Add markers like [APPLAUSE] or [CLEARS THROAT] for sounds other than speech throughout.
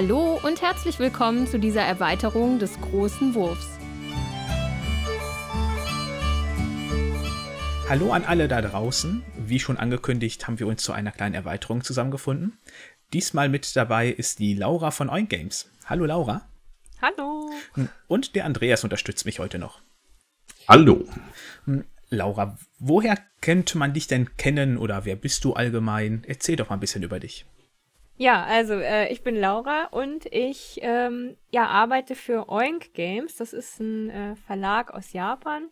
Hallo und herzlich willkommen zu dieser Erweiterung des großen Wurfs. Hallo an alle da draußen. Wie schon angekündigt, haben wir uns zu einer kleinen Erweiterung zusammengefunden. Diesmal mit dabei ist die Laura von Oink Games. Hallo Laura. Hallo. Und der Andreas unterstützt mich heute noch. Hallo. Laura, woher könnte man dich denn kennen oder wer bist du allgemein? Erzähl doch mal ein bisschen über dich. Ja, also äh, ich bin Laura und ich ähm, ja, arbeite für Oink Games. Das ist ein äh, Verlag aus Japan.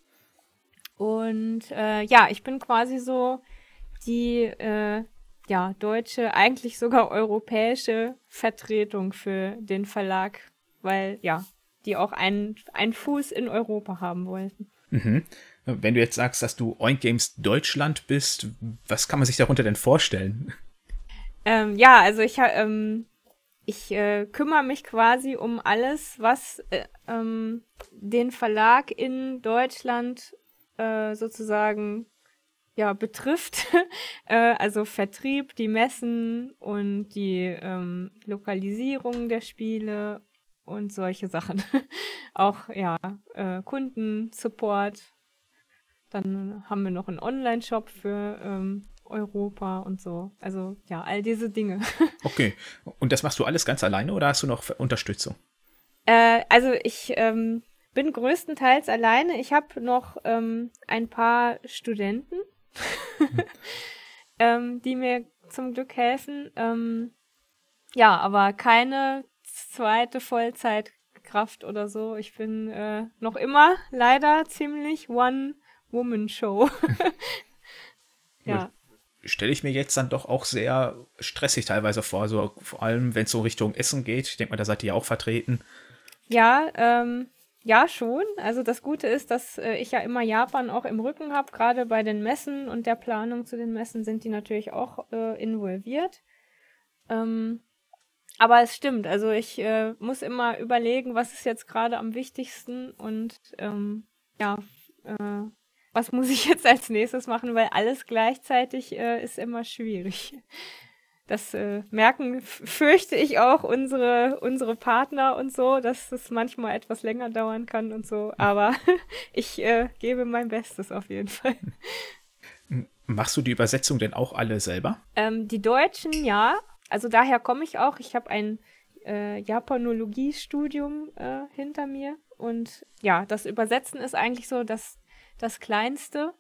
Und äh, ja, ich bin quasi so die äh, ja, deutsche, eigentlich sogar europäische Vertretung für den Verlag, weil ja, die auch einen, einen Fuß in Europa haben wollten. Mhm. Wenn du jetzt sagst, dass du Oink Games Deutschland bist, was kann man sich darunter denn vorstellen? Ähm, ja, also ich, ähm, ich äh, kümmere mich quasi um alles, was äh, ähm, den Verlag in Deutschland äh, sozusagen ja, betrifft. [LAUGHS] äh, also Vertrieb, die Messen und die ähm, Lokalisierung der Spiele und solche Sachen. [LAUGHS] Auch ja, äh, Kundensupport. Dann haben wir noch einen Online-Shop für ähm, Europa und so. Also ja, all diese Dinge. [LAUGHS] Okay. Und das machst du alles ganz alleine oder hast du noch Unterstützung? Äh, also ich ähm, bin größtenteils alleine. Ich habe noch ähm, ein paar Studenten, [LAUGHS] ähm, die mir zum Glück helfen. Ähm, ja, aber keine zweite Vollzeitkraft oder so. Ich bin äh, noch immer leider ziemlich One-Woman-Show. [LAUGHS] ja stelle ich mir jetzt dann doch auch sehr stressig teilweise vor. So vor allem, wenn es so Richtung Essen geht. Ich denke mal, da seid ihr auch vertreten. Ja, ähm, ja, schon. Also das Gute ist, dass äh, ich ja immer Japan auch im Rücken habe. Gerade bei den Messen und der Planung zu den Messen sind die natürlich auch äh, involviert. Ähm, aber es stimmt. Also ich äh, muss immer überlegen, was ist jetzt gerade am wichtigsten und ähm, ja, äh, was muss ich jetzt als nächstes machen, weil alles gleichzeitig äh, ist immer schwierig. Das äh, merken, fürchte ich auch unsere, unsere Partner und so, dass es manchmal etwas länger dauern kann und so. Aber [LAUGHS] ich äh, gebe mein Bestes auf jeden Fall. Machst du die Übersetzung denn auch alle selber? Ähm, die Deutschen, ja. Also daher komme ich auch. Ich habe ein äh, Japanologie-Studium äh, hinter mir. Und ja, das Übersetzen ist eigentlich so dass das kleinste,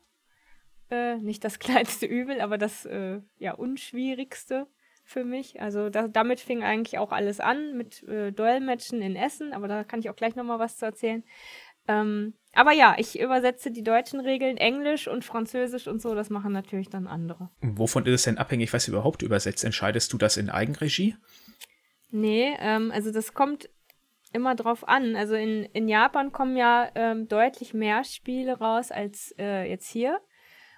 äh, nicht das [LAUGHS] kleinste Übel, aber das äh, ja unschwierigste für mich. Also da, damit fing eigentlich auch alles an mit äh, Dolmetschen in Essen, aber da kann ich auch gleich nochmal was zu erzählen. Ähm, aber ja, ich übersetze die deutschen Regeln, Englisch und Französisch und so, das machen natürlich dann andere. Wovon ist es denn abhängig, was du überhaupt übersetzt? Entscheidest du das in Eigenregie? Nee, ähm, also das kommt immer drauf an. Also in, in Japan kommen ja ähm, deutlich mehr Spiele raus als äh, jetzt hier.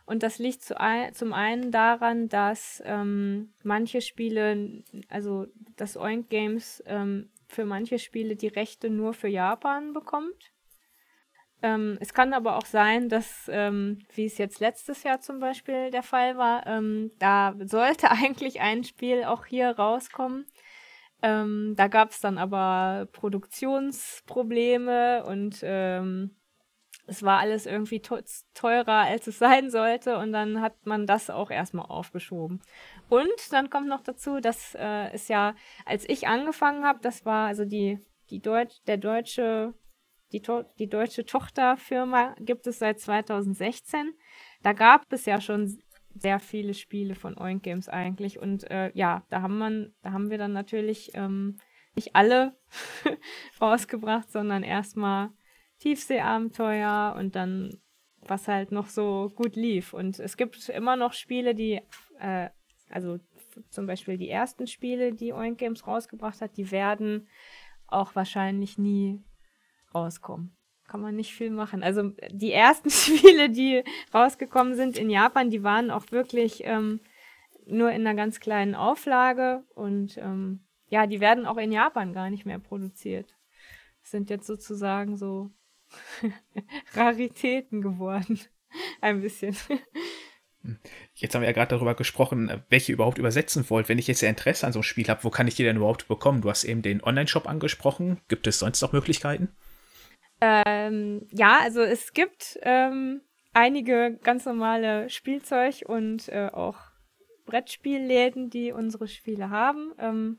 Und das liegt zu ein, zum einen daran, dass ähm, manche Spiele, also das Oink Games ähm, für manche Spiele die Rechte nur für Japan bekommt. Ähm, es kann aber auch sein, dass, ähm, wie es jetzt letztes Jahr zum Beispiel der Fall war, ähm, da sollte [LAUGHS] eigentlich ein Spiel auch hier rauskommen. Ähm, da gab es dann aber Produktionsprobleme und ähm, es war alles irgendwie teurer, als es [LAUGHS] sein sollte und dann hat man das auch erstmal aufgeschoben. Und dann kommt noch dazu, dass äh, es ja, als ich angefangen habe, das war also die, die Deutsch, der deutsche, die, die deutsche Tochterfirma gibt es seit 2016. Da gab es ja schon sehr viele Spiele von Oink Games eigentlich. Und äh, ja, da haben man, da haben wir dann natürlich ähm, nicht alle [LAUGHS] rausgebracht, sondern erstmal Tiefseeabenteuer und dann was halt noch so gut lief. Und es gibt immer noch Spiele, die, äh, also zum Beispiel die ersten Spiele, die Oink Games rausgebracht hat, die werden auch wahrscheinlich nie rauskommen kann man nicht viel machen. Also die ersten [LAUGHS] Spiele, die rausgekommen sind in Japan, die waren auch wirklich ähm, nur in einer ganz kleinen Auflage und ähm, ja, die werden auch in Japan gar nicht mehr produziert. Das sind jetzt sozusagen so [LAUGHS] Raritäten geworden. [LAUGHS] Ein bisschen. Jetzt haben wir ja gerade darüber gesprochen, welche überhaupt übersetzen wollt. Wenn ich jetzt Interesse an so einem Spiel habe, wo kann ich die denn überhaupt bekommen? Du hast eben den Online-Shop angesprochen. Gibt es sonst noch Möglichkeiten? Ähm, ja, also es gibt ähm, einige ganz normale Spielzeug- und äh, auch Brettspielläden, die unsere Spiele haben. Ähm,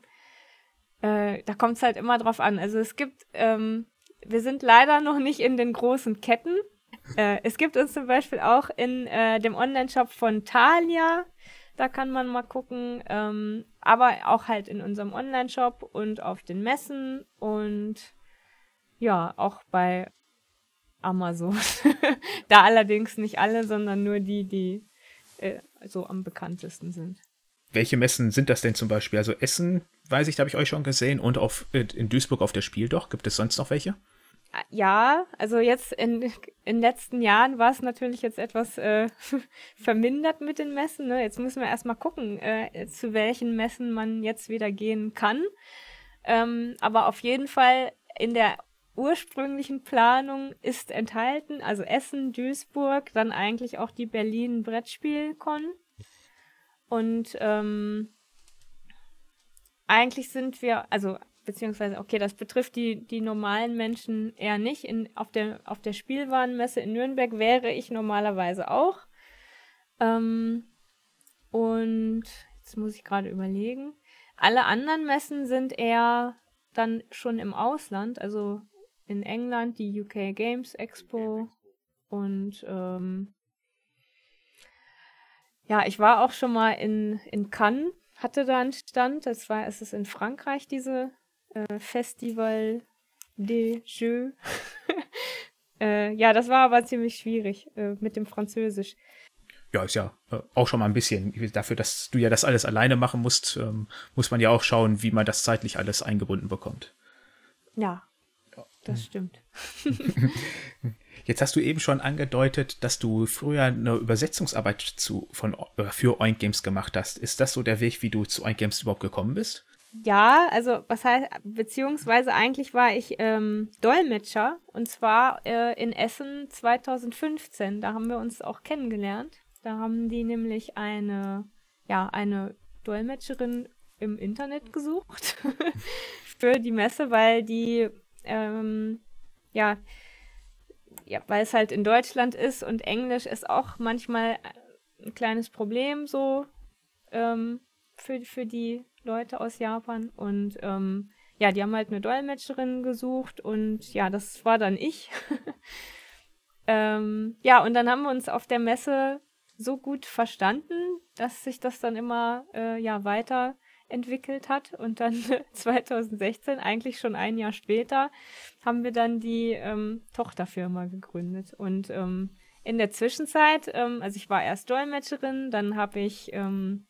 äh, da kommt es halt immer drauf an. Also es gibt, ähm, wir sind leider noch nicht in den großen Ketten. Äh, es gibt uns zum Beispiel auch in äh, dem Online-Shop von Thalia. Da kann man mal gucken. Ähm, aber auch halt in unserem Online-Shop und auf den Messen und ja, auch bei Amazon. [LAUGHS] da allerdings nicht alle, sondern nur die, die äh, so am bekanntesten sind. Welche Messen sind das denn zum Beispiel? Also Essen, weiß ich, da habe ich euch schon gesehen. Und auf, in Duisburg auf der Spieldoch. Gibt es sonst noch welche? Ja, also jetzt in, in den letzten Jahren war es natürlich jetzt etwas äh, [LAUGHS] vermindert mit den Messen. Ne? Jetzt müssen wir erstmal gucken, äh, zu welchen Messen man jetzt wieder gehen kann. Ähm, aber auf jeden Fall in der ursprünglichen Planung ist enthalten, also Essen, Duisburg, dann eigentlich auch die Berlin Brettspielcon. Und ähm, eigentlich sind wir, also beziehungsweise, okay, das betrifft die, die normalen Menschen eher nicht. In, auf, der, auf der Spielwarenmesse in Nürnberg wäre ich normalerweise auch. Ähm, und jetzt muss ich gerade überlegen. Alle anderen Messen sind eher dann schon im Ausland, also in England die UK Games Expo und ähm, ja, ich war auch schon mal in, in Cannes, hatte da einen Stand. Das war, es ist in Frankreich, diese äh, Festival des Jeux. [LAUGHS] äh, ja, das war aber ziemlich schwierig äh, mit dem Französisch. Ja, ist ja äh, auch schon mal ein bisschen. Dafür, dass du ja das alles alleine machen musst, ähm, muss man ja auch schauen, wie man das zeitlich alles eingebunden bekommt. Ja, das stimmt. [LAUGHS] Jetzt hast du eben schon angedeutet, dass du früher eine Übersetzungsarbeit zu, von, äh, für Oink Games gemacht hast. Ist das so der Weg, wie du zu Oink Games überhaupt gekommen bist? Ja, also was heißt, beziehungsweise eigentlich war ich ähm, Dolmetscher und zwar äh, in Essen 2015. Da haben wir uns auch kennengelernt. Da haben die nämlich eine, ja, eine Dolmetscherin im Internet gesucht [LAUGHS] für die Messe, weil die ähm, ja, ja, weil es halt in Deutschland ist und Englisch ist auch manchmal ein kleines Problem so ähm, für, für die Leute aus Japan. Und ähm, ja, die haben halt eine Dolmetscherin gesucht und ja, das war dann ich. [LAUGHS] ähm, ja, und dann haben wir uns auf der Messe so gut verstanden, dass sich das dann immer äh, ja weiter entwickelt hat. Und dann [LAUGHS] 2016, eigentlich schon ein Jahr später, haben wir dann die ähm, Tochterfirma gegründet. Und ähm, in der Zwischenzeit, ähm, also ich war erst Dolmetscherin, dann habe ich ähm,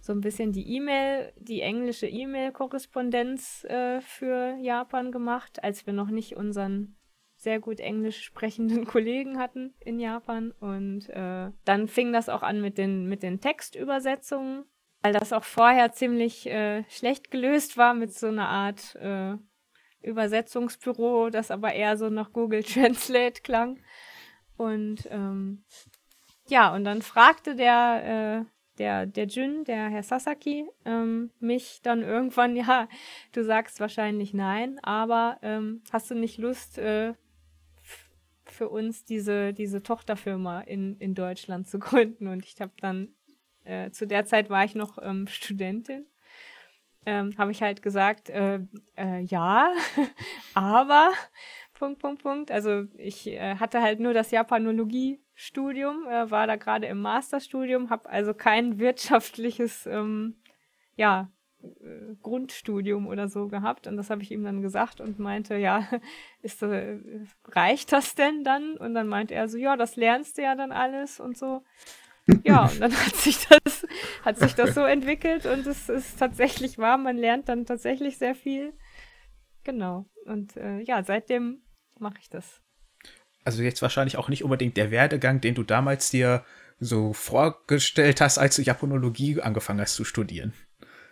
so ein bisschen die E-Mail, die englische E-Mail-Korrespondenz äh, für Japan gemacht, als wir noch nicht unseren sehr gut Englisch sprechenden [LAUGHS] Kollegen hatten in Japan. Und äh, dann fing das auch an mit den, mit den Textübersetzungen weil das auch vorher ziemlich äh, schlecht gelöst war mit so einer Art äh, Übersetzungsbüro, das aber eher so nach Google [LAUGHS] Translate klang. Und ähm, ja, und dann fragte der, äh, der, der Jun, der Herr Sasaki, ähm, mich dann irgendwann, [LAUGHS] ja, du sagst wahrscheinlich nein, aber ähm, hast du nicht Lust, äh, für uns diese, diese Tochterfirma in, in Deutschland zu [LAUGHS] gründen? Und ich habe dann äh, zu der Zeit war ich noch ähm, [LAUGHS] Studentin. Ähm, habe ich halt gesagt, äh, äh, ja, [LAUGHS] aber Punkt, Punkt, Punkt. Also ich äh, hatte halt nur das Japanologie-Studium, äh, war da gerade im Masterstudium, habe also kein [LAUGHS] wirtschaftliches, ähm, ja, Grundstudium oder so gehabt und das habe ich ihm dann gesagt und meinte, ja, ist, reicht das denn dann? Und dann meinte er so, ja, das lernst du ja dann alles und so. Ja, und dann hat sich das, hat sich das so entwickelt und es ist tatsächlich wahr, man lernt dann tatsächlich sehr viel. Genau. Und äh, ja, seitdem mache ich das. Also jetzt wahrscheinlich auch nicht unbedingt der Werdegang, den du damals dir so vorgestellt hast, als du Japanologie angefangen hast zu studieren.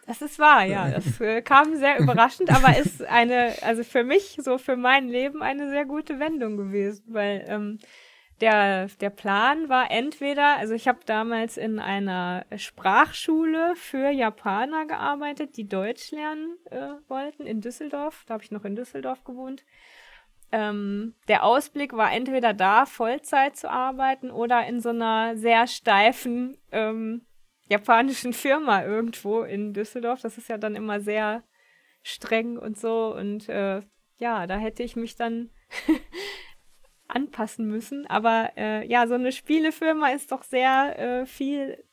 Das ist wahr, ja. Das äh, kam sehr [LAUGHS] überraschend, aber ist eine, also für mich, so für mein Leben, eine sehr gute Wendung gewesen, weil ähm, der, der Plan war entweder, also ich habe damals in einer Sprachschule für Japaner gearbeitet, die Deutsch lernen äh, wollten in Düsseldorf. Da habe ich noch in Düsseldorf gewohnt. Ähm, der Ausblick war entweder da Vollzeit zu arbeiten oder in so einer sehr steifen ähm, japanischen Firma irgendwo in Düsseldorf. Das ist ja dann immer sehr streng und so. Und äh, ja, da hätte ich mich dann [LAUGHS] anpassen müssen. Aber äh, ja, so eine Spielefirma ist doch sehr äh, viel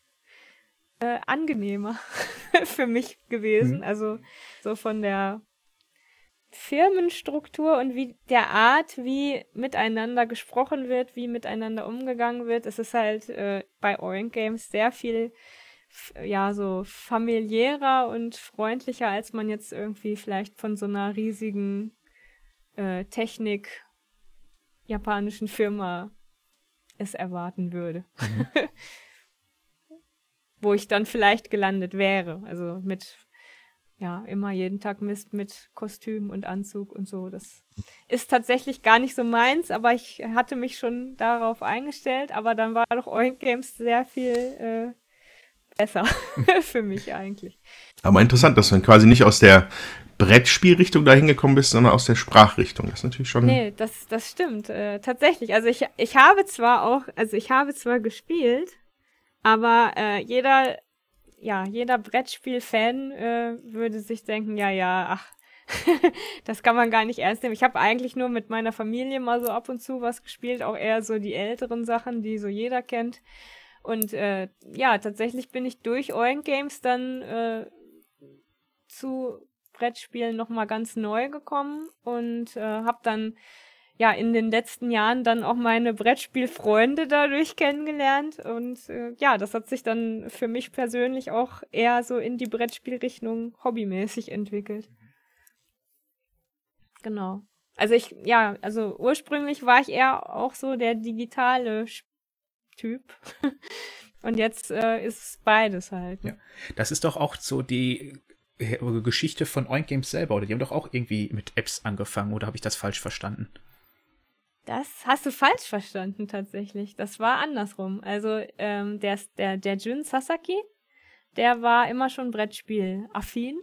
äh, angenehmer [LAUGHS] für mich gewesen. Mhm. Also so von der Firmenstruktur und wie der Art, wie miteinander gesprochen wird, wie miteinander umgegangen wird. Es ist halt äh, bei Orange Games sehr viel ja so familiärer und freundlicher, als man jetzt irgendwie vielleicht von so einer riesigen äh, Technik japanischen Firma es erwarten würde. Mhm. [LAUGHS] Wo ich dann vielleicht gelandet wäre. Also mit, ja, immer jeden Tag Mist mit Kostüm und Anzug und so. Das ist tatsächlich gar nicht so meins, aber ich hatte mich schon darauf eingestellt. Aber dann war doch Oink Games sehr viel äh, besser [LAUGHS] [LAUGHS] für mich eigentlich. Aber interessant, dass dann quasi nicht aus der Brettspielrichtung dahin gekommen bist, sondern aus der Sprachrichtung. Das ist natürlich schon. Nee, das, das stimmt. Äh, tatsächlich. Also ich, ich habe zwar auch, also ich habe zwar gespielt, aber äh, jeder, ja, jeder Brettspiel-Fan äh, würde sich denken, ja, ja, ach, [LAUGHS] das kann man gar nicht ernst nehmen. Ich habe eigentlich nur mit meiner Familie mal so ab und zu was gespielt, auch eher so die älteren Sachen, die so jeder kennt. Und äh, ja, tatsächlich bin ich durch Oink Games dann äh, zu Brettspielen nochmal ganz neu gekommen und äh, habe dann ja in den letzten Jahren dann auch meine Brettspielfreunde dadurch kennengelernt und äh, ja, das hat sich dann für mich persönlich auch eher so in die Brettspielrichtung hobbymäßig entwickelt. Genau. Also ich, ja, also ursprünglich war ich eher auch so der digitale Typ. [LAUGHS] Und jetzt äh, ist beides halt. Ja. Das ist doch auch so die Geschichte von Oink Games selber, oder? Die haben doch auch irgendwie mit Apps angefangen, oder habe ich das falsch verstanden? Das hast du falsch verstanden, tatsächlich. Das war andersrum. Also, ähm, der, der, der Jun Sasaki, der war immer schon Brettspiel-affin.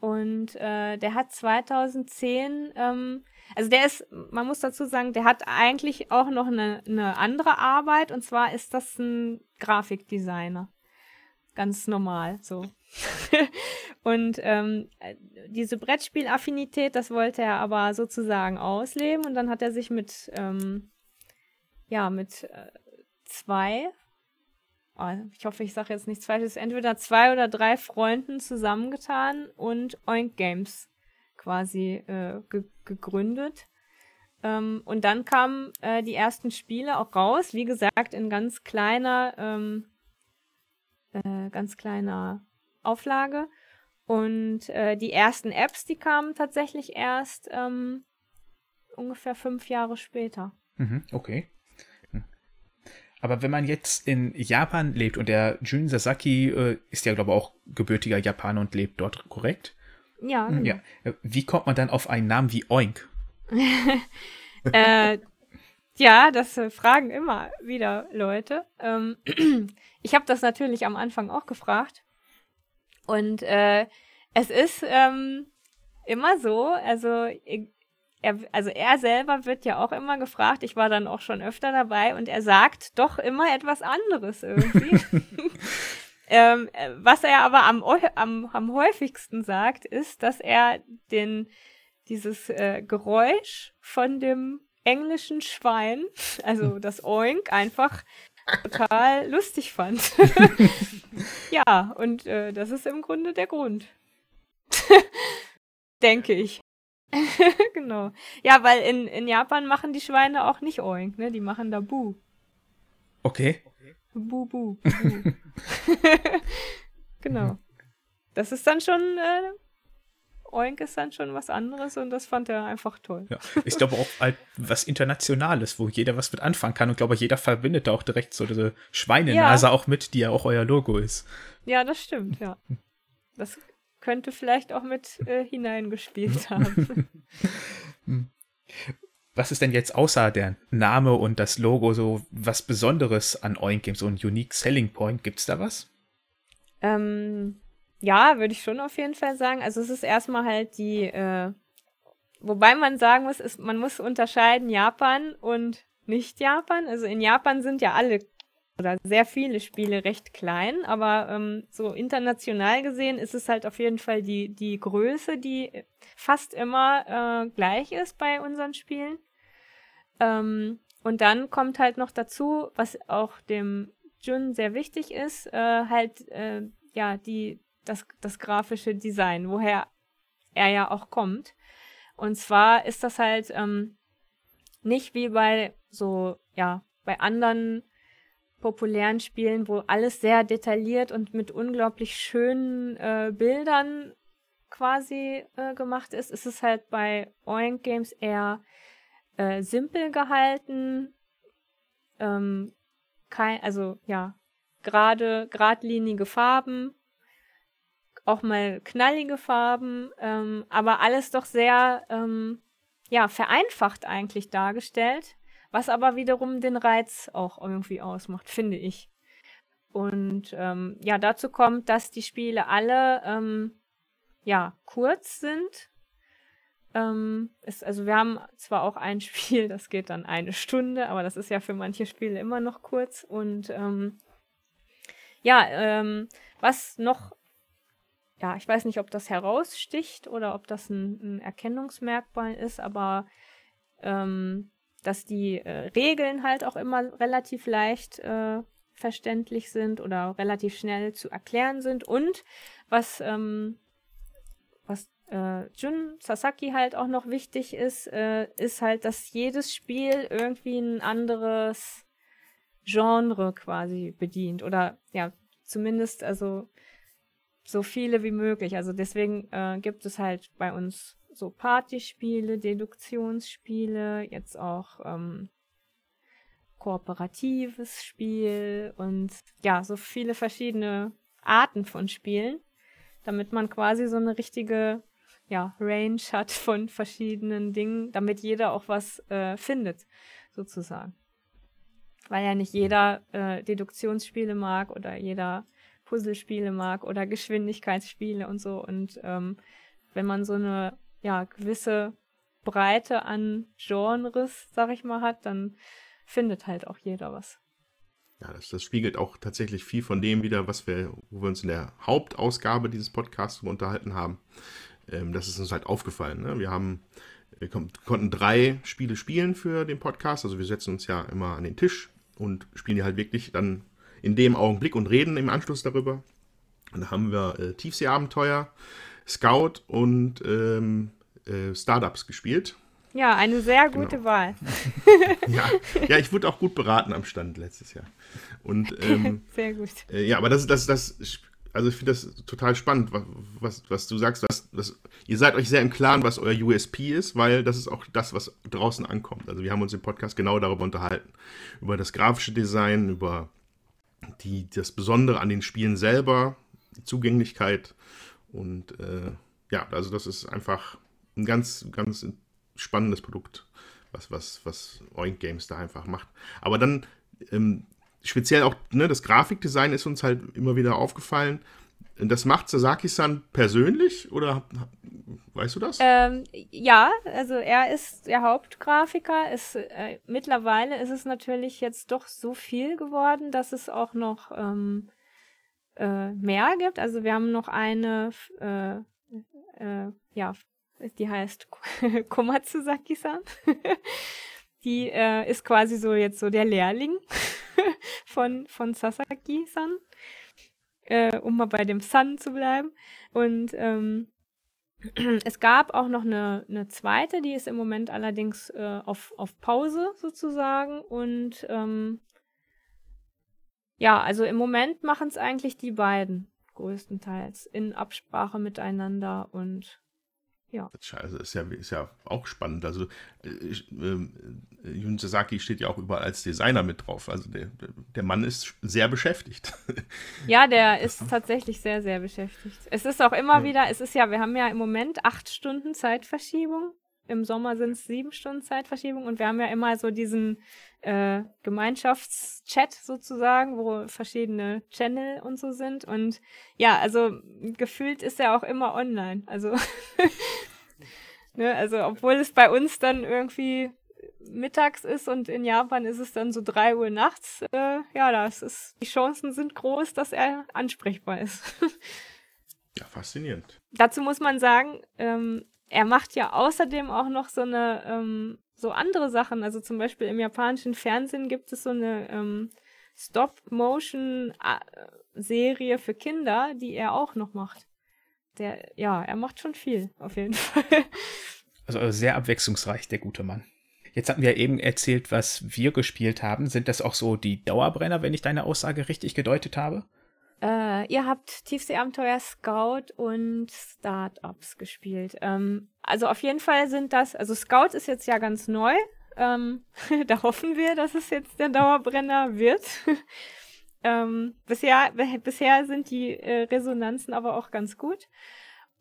Und äh, der hat 2010, ähm, also der ist, man muss dazu sagen, der hat eigentlich auch noch eine, eine andere Arbeit. Und zwar ist das ein Grafikdesigner. Ganz normal, so. [LAUGHS] und ähm, diese Brettspielaffinität, das wollte er aber sozusagen ausleben und dann hat er sich mit, ähm, ja, mit äh, zwei, oh, ich hoffe, ich sage jetzt nichts Falsches, entweder zwei oder drei Freunden zusammengetan und Oink Games quasi äh, ge gegründet. Ähm, und dann kamen äh, die ersten Spiele auch raus, wie gesagt, in ganz kleiner, ähm, äh, ganz kleiner Auflage. Und äh, die ersten Apps, die kamen tatsächlich erst ähm, ungefähr fünf Jahre später. Mhm, okay. Hm. Aber wenn man jetzt in Japan lebt und der Jun Sasaki äh, ist ja, glaube ich, auch gebürtiger Japaner und lebt dort, korrekt? Ja. Genau. ja. Äh, wie kommt man dann auf einen Namen wie Oink? [LAUGHS] [LAUGHS] äh, ja, das äh, fragen immer wieder Leute. Ähm, [CLEARS THROAT] ich habe das natürlich am Anfang auch gefragt. Und äh, es ist ähm, immer so, also er, also er selber wird ja auch immer gefragt, ich war dann auch schon öfter dabei und er sagt doch immer etwas anderes irgendwie. [LAUGHS] [LAUGHS] ähm, was er aber am, am, am häufigsten sagt, ist, dass er den, dieses äh, Geräusch von dem englischen Schwein, also das Oink, einfach total [LAUGHS] lustig fand. [LAUGHS] ja, und äh, das ist im Grunde der Grund. [LAUGHS] Denke ich. genau. Ja, weil in, in Japan machen die Schweine auch nicht Oink, ne? Die machen da Bu. Okay. Bu, Bu. bu. genau. Das ist dann schon äh, Oink ist dann schon was anderes und das fand er einfach toll. Ja, ich glaube auch halt was Internationales, wo jeder was mit anfangen kann und glaube jeder verbindet da auch direkt so diese Schweinenase ja. auch mit, die ja auch euer Logo ist. Ja, das stimmt, ja. Das könnte vielleicht auch mit äh, hineingespielt [LAUGHS] haben. Was ist denn jetzt außer der Name und das Logo so was Besonderes an Oink Games, so ein Unique Selling Point? Gibt's da was? Ähm, ja, würde ich schon auf jeden Fall sagen. Also es ist erstmal halt die, äh, wobei man sagen muss, ist, man muss unterscheiden Japan und nicht Japan. Also in Japan sind ja alle oder sehr viele Spiele recht klein, aber ähm, so international gesehen ist es halt auf jeden Fall die, die Größe, die fast immer äh, gleich ist bei unseren Spielen. Ähm, und dann kommt halt noch dazu, was auch dem Jun sehr wichtig ist, äh, halt äh, ja die das, das grafische Design, woher er ja auch kommt. Und zwar ist das halt ähm, nicht wie bei so, ja, bei anderen populären Spielen, wo alles sehr detailliert und mit unglaublich schönen äh, Bildern quasi äh, gemacht ist, ist es halt bei Oink Games eher äh, simpel gehalten. Ähm, kein, also ja, gerade, geradlinige Farben, auch mal knallige Farben, ähm, aber alles doch sehr ähm, ja, vereinfacht eigentlich dargestellt, was aber wiederum den Reiz auch irgendwie ausmacht, finde ich. Und ähm, ja, dazu kommt, dass die Spiele alle ähm, ja kurz sind. Ähm, ist, also wir haben zwar auch ein [LAUGHS] Spiel, das geht dann eine Stunde, aber das ist ja für manche Spiele immer noch kurz. Und ähm, ja, ähm, was noch ja, ich weiß nicht, ob das heraussticht oder ob das ein, ein Erkennungsmerkmal ist, aber ähm, dass die äh, Regeln halt auch immer relativ leicht äh, verständlich sind oder relativ schnell zu erklären sind. Und was, ähm, was äh, Jun Sasaki halt auch noch wichtig ist, äh, ist halt, dass jedes Spiel irgendwie ein anderes Genre quasi bedient. Oder ja, zumindest, also so viele wie möglich. Also deswegen äh, gibt es halt bei uns so Partyspiele, Deduktionsspiele, jetzt auch ähm, kooperatives Spiel und ja, so viele verschiedene Arten von Spielen, damit man quasi so eine richtige ja, Range hat von verschiedenen Dingen, damit jeder auch was äh, findet, sozusagen. Weil ja nicht jeder äh, Deduktionsspiele mag oder jeder Puzzlespiele mag oder Geschwindigkeitsspiele und so. Und ähm, wenn man so eine ja, gewisse Breite an Genres, sag ich mal, hat, dann findet halt auch jeder was. Ja, das, das, spiegelt auch tatsächlich viel von dem wieder, was wir, wo wir uns in der Hauptausgabe dieses Podcasts unterhalten haben. Ähm, das ist uns halt aufgefallen. Ne? Wir haben, wir konnten drei Spiele spielen für den Podcast. Also wir setzen uns ja immer an den Tisch und spielen die halt wirklich dann in dem Augenblick und reden im Anschluss darüber. Und da haben wir äh, Tiefseeabenteuer, Scout und ähm, äh, Startups gespielt. Ja, eine sehr gute genau. Wahl. [LAUGHS] ja, ja, ich wurde auch gut beraten am Stand letztes Jahr. Und, ähm, [LAUGHS] sehr gut. Äh, ja, aber das ist das, das, also ich finde das total spannend, was, was, was du sagst. Was, was, ihr seid euch sehr im Klaren, was euer USP ist, weil das ist auch das, was draußen ankommt. Also wir haben uns im Podcast genau darüber unterhalten. Über das grafische Design, über die, das Besondere an den Spielen selber, die Zugänglichkeit und äh, ja, also das ist einfach ein ganz, ganz spannendes Produkt, was, was, was Oink Games da einfach macht. Aber dann ähm, speziell auch ne, das Grafikdesign ist uns halt immer wieder aufgefallen. Das macht Sasaki-san persönlich oder weißt du das? Ähm, ja, also er ist der Hauptgrafiker. Ist, äh, mittlerweile ist es natürlich jetzt doch so viel geworden, dass es auch noch ähm, äh, mehr gibt. Also wir haben noch eine, äh, äh ja, die heißt [LAUGHS] Komatsuzaki-san. [LAUGHS] die äh, ist quasi so jetzt so der Lehrling [LAUGHS] von, von Sasaki-san äh, um mal bei dem Sun zu bleiben. Und ähm, [CLEARS THROAT] es gab auch noch eine, eine zweite, die ist im Moment allerdings äh, auf, auf Pause sozusagen. Und ähm, ja, also im Moment machen es eigentlich die beiden größtenteils in Absprache miteinander und ja. Also ist ja, ist ja auch spannend. Also äh, äh, Jun Sasaki steht ja auch überall als Designer mit drauf. Also der, der Mann ist sehr beschäftigt. [LAUGHS] Ja, der [LAUGHS] ist tatsächlich sehr, sehr beschäftigt. Es ist auch immer ja. wieder, es ist ja, wir haben ja im Moment acht Stunden Zeitverschiebung im Sommer sind es sieben Stunden Zeitverschiebung und wir haben ja immer so diesen äh, Gemeinschaftschat sozusagen, wo verschiedene Channel und so sind. Und ja, also gefühlt ist er auch immer online. Also, [LAUGHS] ne, also obwohl es bei uns dann irgendwie mittags ist und in Japan ist es dann so drei Uhr nachts, äh, ja, das ist, die Chancen sind groß, dass er ansprechbar ist. [LAUGHS] ja, faszinierend. Dazu muss man sagen, ähm, er macht ja außerdem auch noch so eine, ähm, so andere Sachen. Also zum Beispiel im japanischen Fernsehen gibt es so eine ähm, Stop-Motion-Serie für Kinder, die er auch noch macht. Der, ja, er macht schon viel, auf jeden [LAUGHS] Fall. Also sehr abwechslungsreich, der gute Mann. Jetzt hatten wir eben erzählt, was wir gespielt haben. Sind das auch so die Dauerbrenner, wenn ich deine Aussage richtig gedeutet habe? Äh, ihr habt Tiefseeabenteuer Scout und Startups gespielt. Ähm, also auf jeden Fall sind das, also Scout ist jetzt ja ganz neu. Ähm, [LAUGHS] da hoffen wir, dass es jetzt der Dauerbrenner wird. [LAUGHS] ähm, bisher, bisher sind die äh, Resonanzen aber auch ganz gut.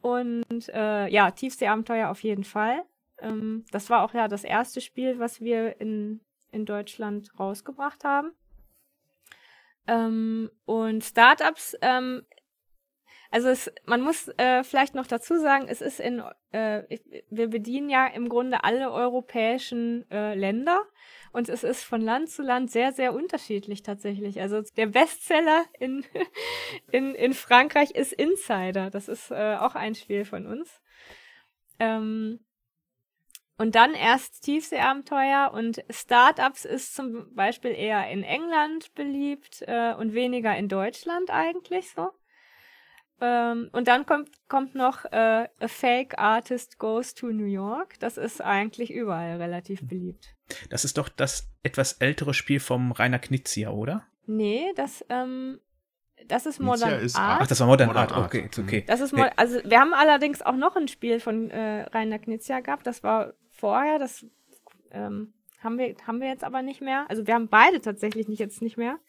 Und äh, ja, Tiefseeabenteuer auf jeden Fall. Ähm, das war auch ja das erste Spiel, was wir in, in Deutschland rausgebracht haben. Ähm, und Startups, ähm, also es, man muss äh, vielleicht noch dazu sagen, es ist in, äh, wir bedienen ja im Grunde alle europäischen äh, Länder und es ist von Land zu Land sehr, sehr unterschiedlich tatsächlich. Also der Bestseller in, [LAUGHS] in, in Frankreich ist Insider. Das ist äh, auch ein Spiel von uns. Ähm, und dann erst Tiefseeabenteuer und Startups ist zum Beispiel eher in England beliebt äh, und weniger in Deutschland eigentlich so. Ähm, und dann kommt, kommt noch äh, A Fake Artist Goes to New York. Das ist eigentlich überall relativ beliebt. Das ist doch das etwas ältere Spiel vom Rainer Knizia, oder? Nee, das ähm, das ist Modern ist Art. Ach, das war Modern, Modern Art. Art. Okay, okay. Das ist nee. also wir haben allerdings auch noch ein Spiel von äh, Rainer Knizia gehabt. Das war vorher. Das ähm, haben wir haben wir jetzt aber nicht mehr. Also wir haben beide tatsächlich nicht jetzt nicht mehr.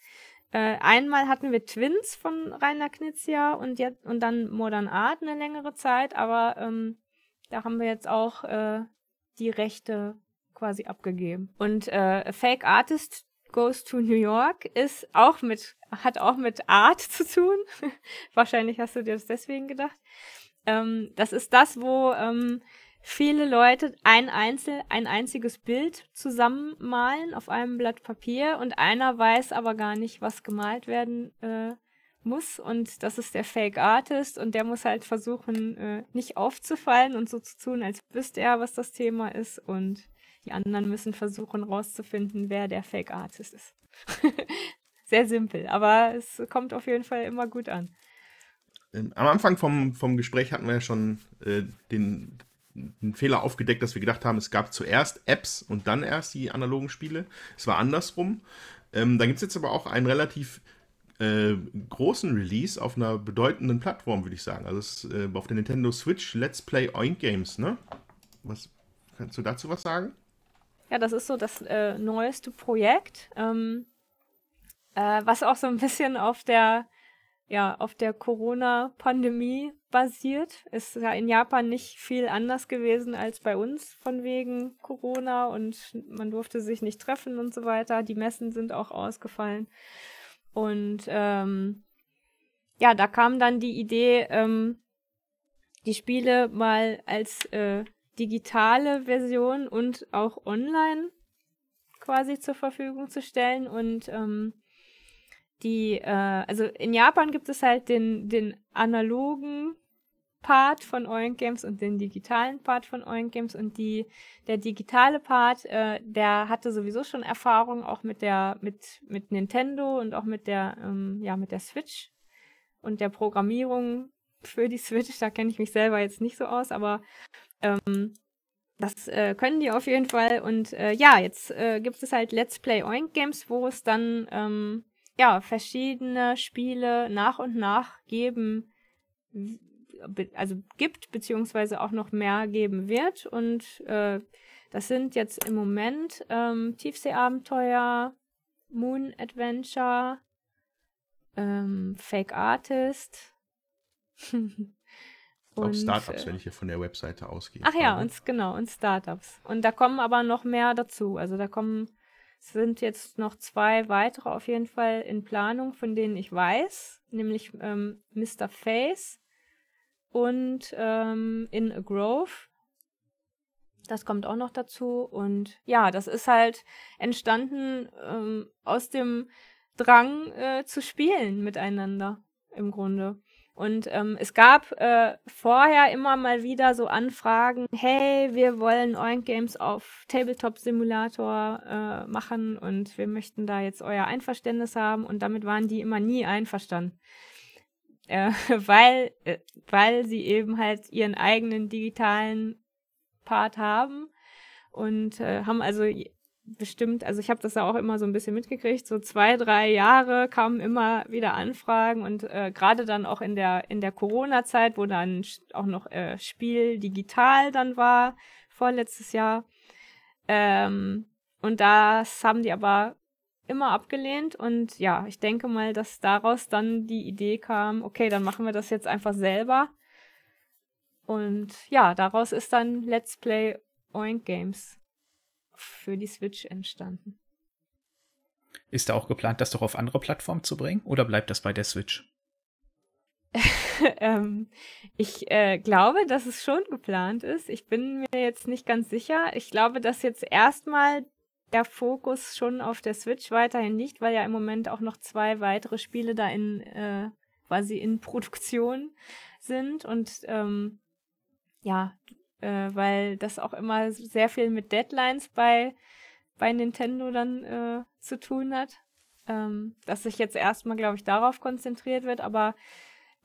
Äh, einmal hatten wir Twins von Rainer Knizia und jetzt und dann Modern Art eine längere Zeit, aber ähm, da haben wir jetzt auch äh, die Rechte quasi abgegeben. Und äh, Fake Artist Goes to New York ist auch mit, hat auch mit Art zu tun. [LAUGHS] Wahrscheinlich hast du dir das deswegen gedacht. Ähm, das ist das, wo ähm, viele Leute ein einzel, ein einziges Bild zusammenmalen auf einem Blatt Papier und einer weiß aber gar nicht, was gemalt werden äh, muss und das ist der Fake Artist und der muss halt versuchen, äh, nicht aufzufallen und so zu tun, als wüsste er, was das Thema ist und die anderen müssen versuchen rauszufinden, wer der Fake Artist ist. [LAUGHS] Sehr simpel, aber es kommt auf jeden Fall immer gut an. Ähm, am Anfang vom, vom Gespräch hatten wir ja schon äh, den, den Fehler aufgedeckt, dass wir gedacht haben, es gab zuerst Apps und dann erst die analogen Spiele. Es war andersrum. Ähm, da gibt es jetzt aber auch einen relativ äh, großen Release auf einer bedeutenden Plattform, würde ich sagen. Also es, äh, auf der Nintendo Switch Let's Play Oink Games, ne? Was kannst du dazu was sagen? Ja, das ist so das äh, neueste Projekt, ähm, äh, was auch so ein bisschen auf der, ja, auf der Corona-Pandemie basiert. Ist ja in Japan nicht viel anders gewesen als bei uns von wegen Corona und man durfte sich nicht treffen und so weiter. Die Messen sind auch ausgefallen. Und ähm, ja, da kam dann die Idee, ähm, die Spiele mal als äh, digitale Version und auch online quasi zur Verfügung zu stellen. Und ähm, die, äh, also in Japan gibt es halt den, den analogen Part von Oink Games und den digitalen Part von Oink Games und die der digitale Part, äh, der hatte sowieso schon Erfahrung auch mit der mit mit Nintendo und auch mit der ähm, ja mit der Switch und der Programmierung für die Switch. Da kenne ich mich selber jetzt nicht so aus, aber ähm, das äh, können die auf jeden Fall. Und äh, ja, jetzt äh, gibt es halt Let's Play Oink Games, wo es dann ähm, ja verschiedene Spiele nach und nach geben, also gibt, beziehungsweise auch noch mehr geben wird. Und äh, das sind jetzt im Moment ähm, Tiefseeabenteuer, Moon Adventure, ähm, Fake Artist. [LAUGHS] Auch Und, Startups, äh, wenn ich hier von der Webseite ausgehe. Ach ja, Aber- und genau, und Startups. Und da kommen aber noch mehr dazu. Also da kommen, sind jetzt noch zwei weitere auf jeden Fall in Planung, von denen ich weiß, nämlich ähm, Mr. Face und ähm, In a Grove. Das kommt auch noch dazu. Und ja, das ist halt entstanden ähm, aus dem Drang äh, zu spielen miteinander im Grunde. Und ähm, es gab äh, vorher immer mal wieder so Anfragen, hey, wir wollen Oink Games auf Tabletop Simulator äh, machen und wir möchten da jetzt euer Einverständnis haben und damit waren die immer nie einverstanden. Äh, [LAUGHS] weil, äh, weil sie eben halt ihren eigenen digitalen Part haben und äh, haben also bestimmt, also ich habe das ja auch immer so ein bisschen mitgekriegt, so zwei, drei Jahre kamen immer wieder Anfragen und äh, gerade dann auch in der in der Corona-Zeit, wo dann auch noch äh, Spiel digital dann war, vorletztes Jahr. Ähm, und das haben die aber immer abgelehnt und ja, ich denke mal, dass daraus dann die Idee kam, okay, dann machen wir das jetzt einfach selber. Und ja, daraus ist dann Let's Play Oink Games für die Switch entstanden. Ist da auch geplant, das doch auf andere Plattformen zu bringen? Oder bleibt das bei der Switch? [LAUGHS] ähm, ich äh, glaube, dass es schon geplant ist. Ich bin mir jetzt nicht ganz sicher. Ich glaube, dass jetzt erstmal der Fokus schon auf der Switch weiterhin liegt, weil ja im Moment auch noch zwei weitere Spiele da in äh, quasi in Produktion sind und ähm, ja, äh, weil das auch immer sehr viel mit Deadlines bei bei Nintendo dann äh, zu tun hat, ähm, dass sich jetzt erstmal, glaube ich, darauf konzentriert wird, aber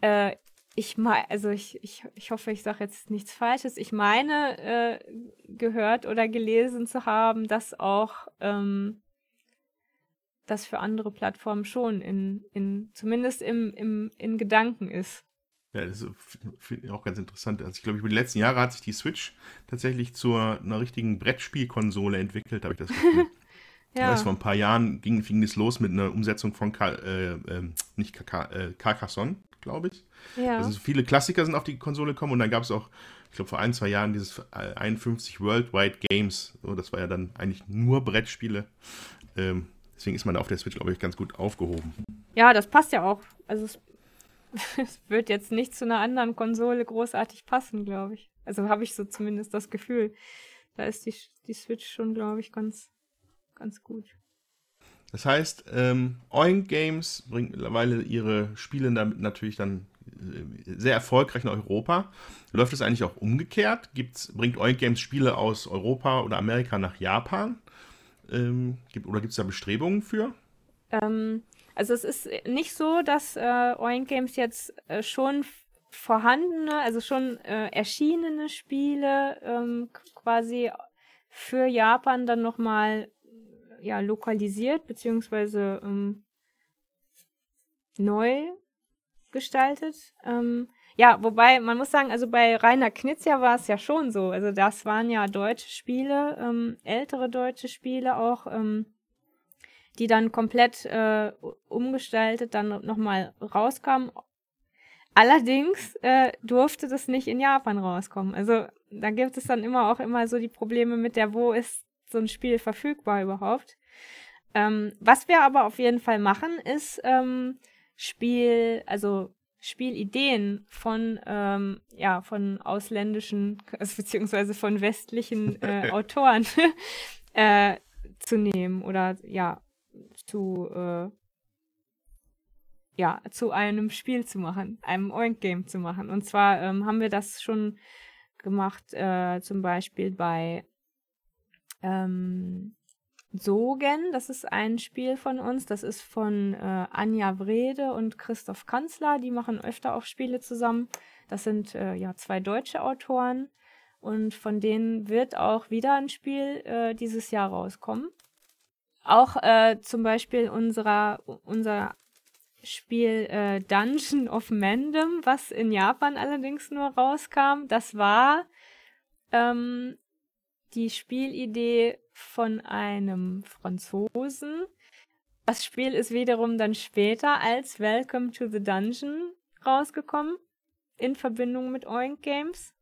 äh, ich meine, also ich, ich, ich hoffe, ich sage jetzt nichts Falsches. Ich meine, äh, gehört oder gelesen zu haben, dass auch ähm, das für andere Plattformen schon in, in zumindest im, im, in Gedanken ist. Ja, das finde ich auch ganz interessant. Also ich glaube, über die letzten Jahre hat sich die Switch tatsächlich zu einer richtigen Brettspielkonsole entwickelt, habe ich das Gefühl. [LAUGHS] Ja, Weiß, vor ein paar Jahren ging, fing das los mit einer Umsetzung von Car äh, ähm, nicht Kaka, äh, Carcassonne, glaube ich. ja. Also viele Klassiker sind auf die Konsole gekommen und dann gab es auch, ich glaube, vor ein, zwei Jahren dieses äh, 51 Worldwide Games. So, das war ja dann eigentlich nur Brettspiele. Ähm, deswegen ist man da auf der Switch, glaube ich, ganz gut aufgehoben. ja, das passt ja auch. Also es, es wird jetzt nicht zu einer anderen Konsole großartig passen, glaube ich. Also habe ich so zumindest das Gefühl. Da ist die, die Switch schon, glaube ich, ganz, ganz gut. Das heißt, ähm, Oink Games bringt mittlerweile ihre Spiele damit natürlich dann äh, sehr erfolgreich in Europa. Läuft es eigentlich auch umgekehrt? Gibt's, bringt Oink Games Spiele aus Europa oder Amerika nach Japan? Ähm, gibt, oder gibt es da Bestrebungen für? Ähm, also es ist nicht so, dass äh, Oink Games jetzt äh, schon vorhandene, also schon äh, erschienene Spiele ähm, quasi für Japan dann nochmal ja, lokalisiert beziehungsweise ähm, neu gestaltet. Ähm, ja, wobei man muss sagen, also bei Rainer Knizia war es ja schon so. Also das waren ja deutsche Spiele, ähm, ältere deutsche Spiele auch. Ähm, die dann komplett äh, umgestaltet dann nochmal rauskamen. Allerdings äh, durfte das nicht in Japan rauskommen. Also da gibt es dann immer auch immer so die Probleme mit der, wo ist so ein Spiel verfügbar überhaupt. Ähm, was wir aber auf jeden Fall machen, ist ähm, Spiel, also Spielideen von ähm, ja von ausländischen [LAUGHS] also, beziehungsweise von westlichen äh, [LAUGHS] Autoren [LAUGHS] äh, zu nehmen oder ja zu äh, ja zu einem Spiel zu machen, einem Oink Game zu machen. Und zwar ähm, haben wir das schon gemacht, äh, zum Beispiel bei ähm, Sogen, das ist ein Spiel von uns, das ist von äh, Anja Wrede und Christoph Kanzler, die machen öfter auch Spiele zusammen. Das sind äh, ja zwei deutsche Autoren und von denen wird auch wieder ein Spiel äh, dieses Jahr rauskommen. Auch äh, zum Beispiel unserer, unser Spiel äh, Dungeon of Mandem, was in Japan allerdings nur rauskam, das war ähm, die Spielidee von einem Franzosen. Das Spiel ist wiederum dann später als Welcome to the Dungeon rausgekommen. in Verbindung mit Oink Games.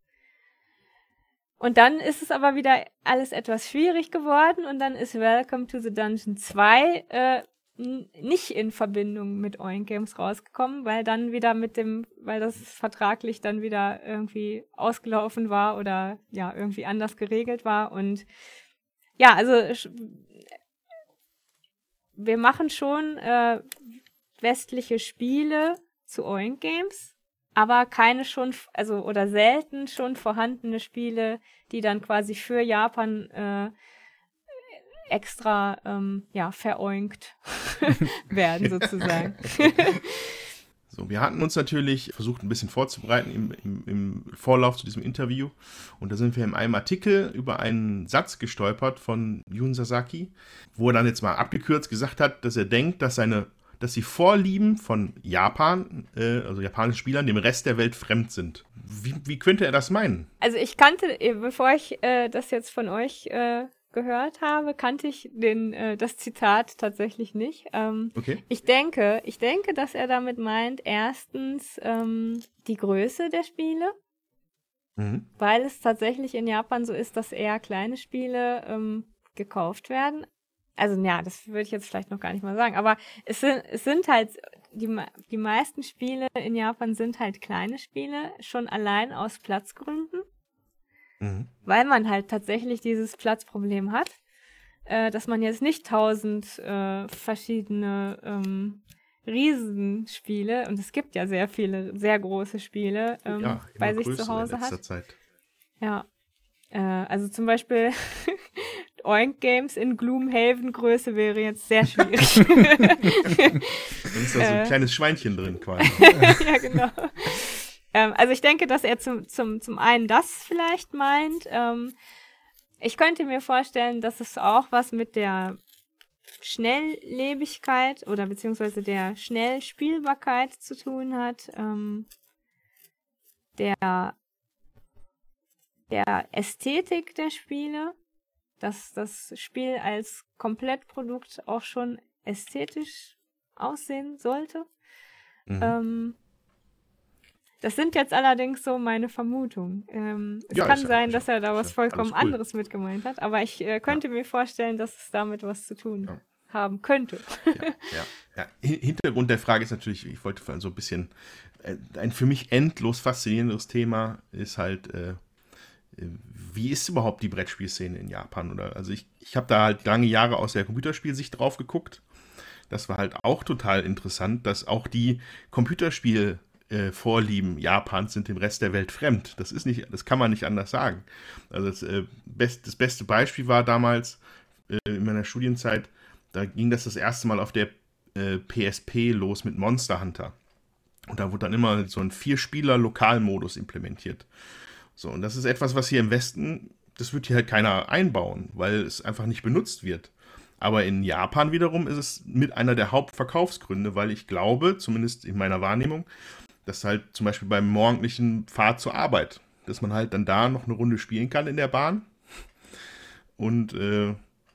Und dann ist es aber wieder alles etwas schwierig geworden und dann ist Welcome to the Dungeon 2 äh, nicht in Verbindung mit Oink Games rausgekommen, weil dann wieder mit dem, weil das vertraglich dann wieder irgendwie ausgelaufen war oder ja, irgendwie anders geregelt war. Und ja, also wir machen schon äh, westliche Spiele zu Oink Games, aber keine schon, also oder selten schon vorhandene Spiele, die dann quasi für Japan äh, extra ähm, ja veroinkt [LAUGHS] werden sozusagen. So, wir hatten uns natürlich versucht, ein bisschen vorzubereiten im, im, im, Vorlauf zu diesem Interview. Und da sind wir in einem Artikel über einen Satz gestolpert von Jun Sasaki, wo er dann jetzt mal abgekürzt gesagt hat, dass er denkt, dass seine dass die Vorlieben von Japan, äh, also japanischen Spielern, dem Rest der Welt fremd sind. Wie, wie könnte er das meinen? Also ich kannte, äh, bevor ich äh, das jetzt von euch äh, gehört habe, kannte ich den, äh, das Zitat tatsächlich nicht. Ähm, okay. Ich denke, ich denke, dass er damit meint, erstens ähm, die Größe der Spiele. Mhm. Weil es tatsächlich in Japan so ist, dass eher kleine Spiele ähm, gekauft werden also ja, das würde ich jetzt vielleicht noch gar nicht mal sagen, aber es sind, es sind halt, die, die meisten Spiele in Japan sind halt kleine Spiele, schon allein aus Platzgründen, mhm. weil man halt tatsächlich dieses Platzproblem hat, äh, dass man jetzt nicht tausend äh, verschiedene ähm, Riesenspiele, und es gibt ja sehr viele, sehr große Spiele, ähm, ja, bei sich zu Hause hat. Zeit. Ja, äh, also zum Beispiel [LAUGHS] Oink Games in Gloomhaven Größe wäre jetzt sehr schwierig. [LAUGHS] Dann [LAUGHS] ist da so ein äh, kleines Schweinchen drin quasi. ja, genau. Ähm, also ich denke, dass er zum, zum, zum einen das vielleicht meint. Ähm, ich könnte mir vorstellen, dass es auch was mit der Schnelllebigkeit oder beziehungsweise der Schnellspielbarkeit zu tun hat. Ähm, der der Ästhetik der Spiele, dass das Spiel als Komplettprodukt auch schon ästhetisch aussehen sollte. Mhm. Ähm, das sind jetzt allerdings so meine Vermutungen. Ähm, es ja, kann sein, dass er da was vollkommen cool. anderes mit gemeint hat, aber ich äh, könnte ja. mir vorstellen, dass es damit was zu tun ja. haben könnte. Ja, Hintergrund der Frage ist natürlich, ich wollte so ein bisschen, äh, ein für mich endlos faszinierendes Thema ist halt, äh, wie ist überhaupt die Brettspielszene in Japan? Oder also ich, ich habe da halt lange Jahre aus der Computerspielsicht drauf geguckt. Das war halt auch total interessant, dass auch die Computerspielvorlieben äh, Japans sind dem Rest der Welt fremd. Das ist nicht, das kann man nicht anders sagen. Also das, äh, best, das beste Beispiel war damals äh, in meiner Studienzeit, da ging das das erste Mal auf der PSP äh, los mit Monster Hunter. Und da wurde dann immer so ein Vier-Spieler-Lokalmodus implementiert. So, und das ist etwas, was hier im Westen, das wird hier halt keiner einbauen, weil es einfach nicht benutzt wird. Aber in Japan wiederum ist es mit einer der Hauptverkaufsgründe, weil ich glaube, zumindest in meiner Wahrnehmung, dass halt zum Beispiel beim morgendlichen Fahrt zur Arbeit, dass man halt dann da noch eine Runde spielen kann in der Bahn. Und, äh,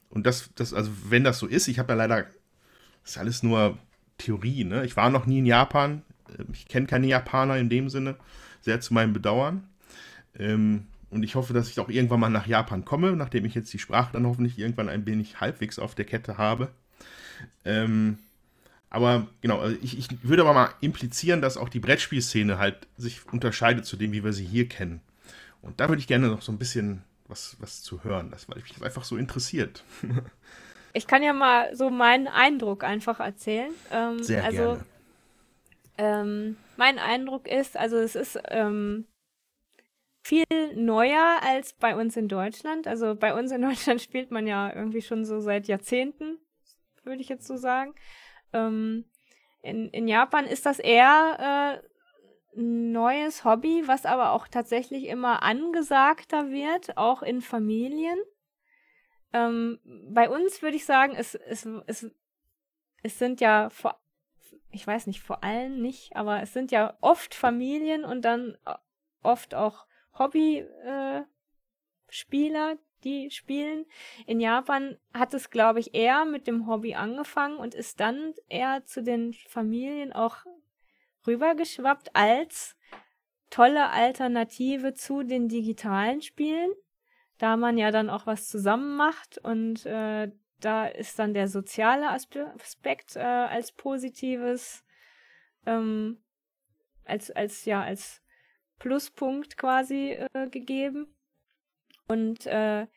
und das, das, also wenn das so ist, ich habe ja leider, das ist alles nur Theorie, ne? Ich war noch nie in Japan, ich kenne keine Japaner in dem Sinne, sehr zu meinem Bedauern. Ähm, und ich hoffe, dass ich auch irgendwann mal nach Japan komme, nachdem ich jetzt die Sprache dann hoffentlich irgendwann ein wenig halbwegs auf der Kette habe. Ähm, aber genau, also ich, ich, würde aber mal implizieren, dass auch die Brettspielszene halt sich unterscheidet zu dem, wie wir sie hier kennen. Und da würde ich gerne noch so ein bisschen was, was zu hören, das, weil mich das einfach so interessiert. ich kann ja mal so meinen Eindruck einfach erzählen. Ähm, Sehr also, gerne. Ähm, mein Eindruck ist, also es ist ähm, viel neuer als bei uns in Deutschland. Also bei uns in [LAUGHS] Deutschland spielt man ja irgendwie schon so seit Jahrzehnten, würde ich jetzt so sagen. Ähm, in, in Japan ist das eher äh, neues Hobby, was aber auch tatsächlich immer angesagter wird, auch in Familien. Ähm, bei uns würde ich sagen, es, es, es, es sind ja vor, ich weiß nicht, vor allem nicht, aber es sind ja oft Familien und dann oft auch Hobby-Spieler, äh, die spielen. In Japan hat es, glaube ich, eher mit dem Hobby angefangen und ist dann eher zu den Familien auch rübergeschwappt als tolle Alternative zu den digitalen Spielen, da man ja dann auch was zusammen macht und äh, da ist dann der soziale Aspekt äh, als positives, ähm, als, als, ja, als Pluspunkt quasi äh, gegeben. Und äh,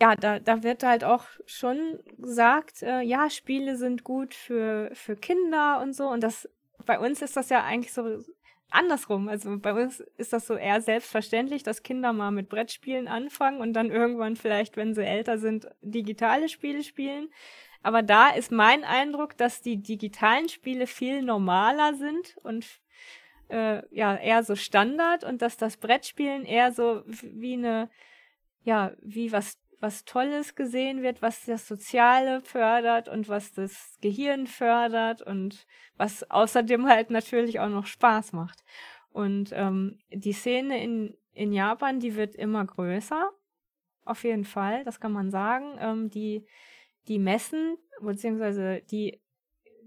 ja, da, da wird halt auch schon gesagt, äh, ja, Spiele sind gut für, für Kinder und so. Und das bei uns ist das ja eigentlich so andersrum. Also bei uns ist das so eher selbstverständlich, dass Kinder mal mit Brettspielen anfangen und dann irgendwann vielleicht, wenn sie älter sind, digitale Spiele spielen. Aber da ist mein Eindruck, dass die digitalen Spiele viel normaler sind und äh, ja eher so Standard und dass das Brettspielen eher so wie eine ja wie was was Tolles gesehen wird, was das Soziale fördert und was das Gehirn fördert und was außerdem halt natürlich auch noch Spaß macht. Und ähm, die Szene in, in Japan, die wird immer größer. Auf jeden Fall, das kann man sagen. Ähm, die, die Messen, beziehungsweise die,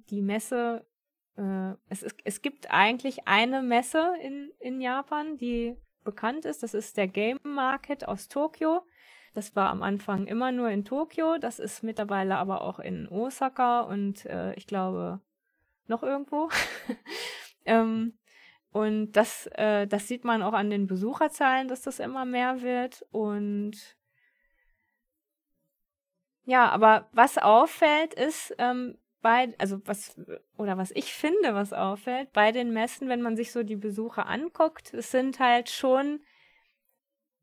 die Messe, äh, es, ist, es gibt eigentlich eine Messe in, in Japan, die bekannt ist. Das ist der Game Market aus Tokio. Das war am Anfang immer nur in Tokio, das ist mittlerweile aber auch in Osaka und äh, ich glaube noch irgendwo. [LAUGHS] ähm, und das, äh, das sieht man auch an den Besucherzahlen, dass das immer mehr wird. Und ja, aber was auffällt, ist, ähm, bei, also was, oder was ich finde, was auffällt, bei den Messen, wenn man sich so die Besucher anguckt, es sind halt schon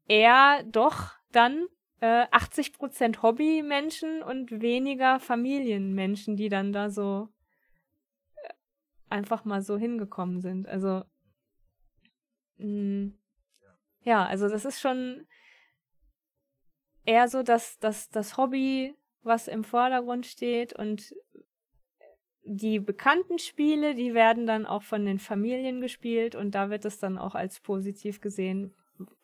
eher doch dann äh, 80 Prozent Hobbymenschen und weniger Familienmenschen, die dann da so äh, einfach mal so hingekommen sind. Also mh, mm, ja, also das ist schon eher so, dass, dass das Hobby, was im Vordergrund steht und die bekannten Spiele, die werden dann auch von den Familien gespielt und da wird es dann auch als positiv gesehen,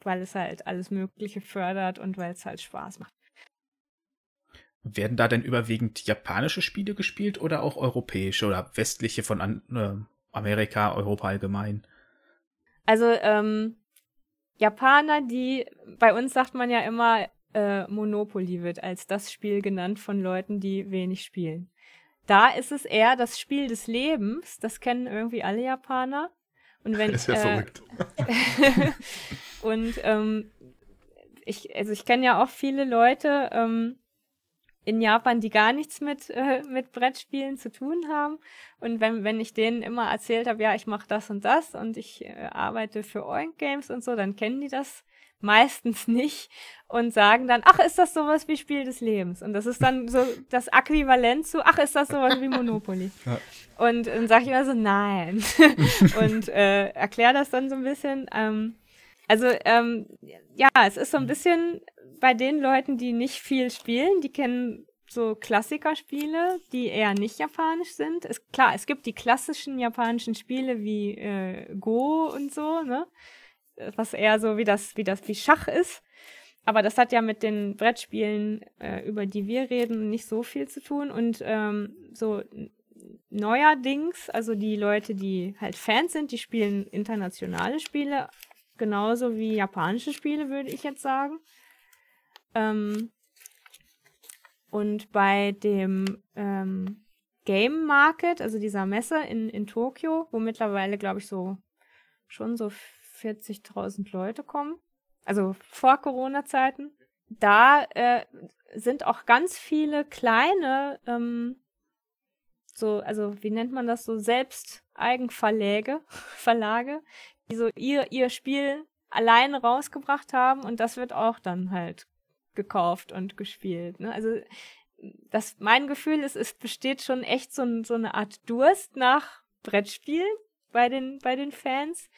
weil es halt alles Mögliche fördert und weil es halt Spaß macht. Werden da denn überwiegend japanische Spiele gespielt oder auch europäische oder westliche von an, äh, Amerika, Europa allgemein? Also ähm, Japaner, die bei uns sagt man ja immer, äh, Monopoly wird als das Spiel genannt von Leuten, die wenig spielen. Da ist es eher das Spiel des Lebens, das kennen irgendwie alle Japaner. Und wenn, [LAUGHS] ist ja äh, verrückt. [LAUGHS] und ähm, ich, also ich kenne ja auch viele Leute ähm, in Japan, die gar nichts mit, äh, mit Brettspielen zu tun haben. Und wenn, wenn ich denen immer erzählt habe, ja, ich mache das und das und ich äh, arbeite für Oink Games und so, dann kennen die das meistens nicht und sagen dann, ach, ist das sowas wie Spiel des Lebens? Und das ist dann so das Äquivalent zu, ach, ist das sowas wie Monopoly? [LAUGHS] Ja. Und dann sage ich immer so, nein. [LAUGHS] und äh, erkläre das dann so ein bisschen. Ähm, also, ähm, ja, es ist so ein bisschen bei den Leuten, die nicht viel spielen, die kennen so Klassikerspiele, die eher nicht japanisch sind. Ist klar, es gibt die klassischen japanischen Spiele wie äh, Go und so, ne? Was eher so wie das, wie das, wie Schach ist. Aber das hat ja mit den Brettspielen, äh, über die wir reden, nicht so viel zu tun. Und ähm, so neuerdings, also die Leute, die halt Fans sind, die spielen internationale Spiele, genauso wie japanische Spiele, würde ich jetzt sagen. Ähm, und bei dem ähm, Game Market, also dieser Messe in, in Tokio, wo mittlerweile, glaube ich, so schon so 40.000 Leute kommen, also vor Corona-Zeiten. Da äh, sind auch ganz viele kleine, ähm, so, also wie nennt man das so, Selbsteigenverläge, [LAUGHS] Verlage, die so ihr, ihr Spiel alleine rausgebracht haben und das wird auch dann halt gekauft und gespielt. Ne? Also das, mein Gefühl ist, es besteht schon echt so, so eine Art Durst nach Brettspielen bei den, bei den Fans.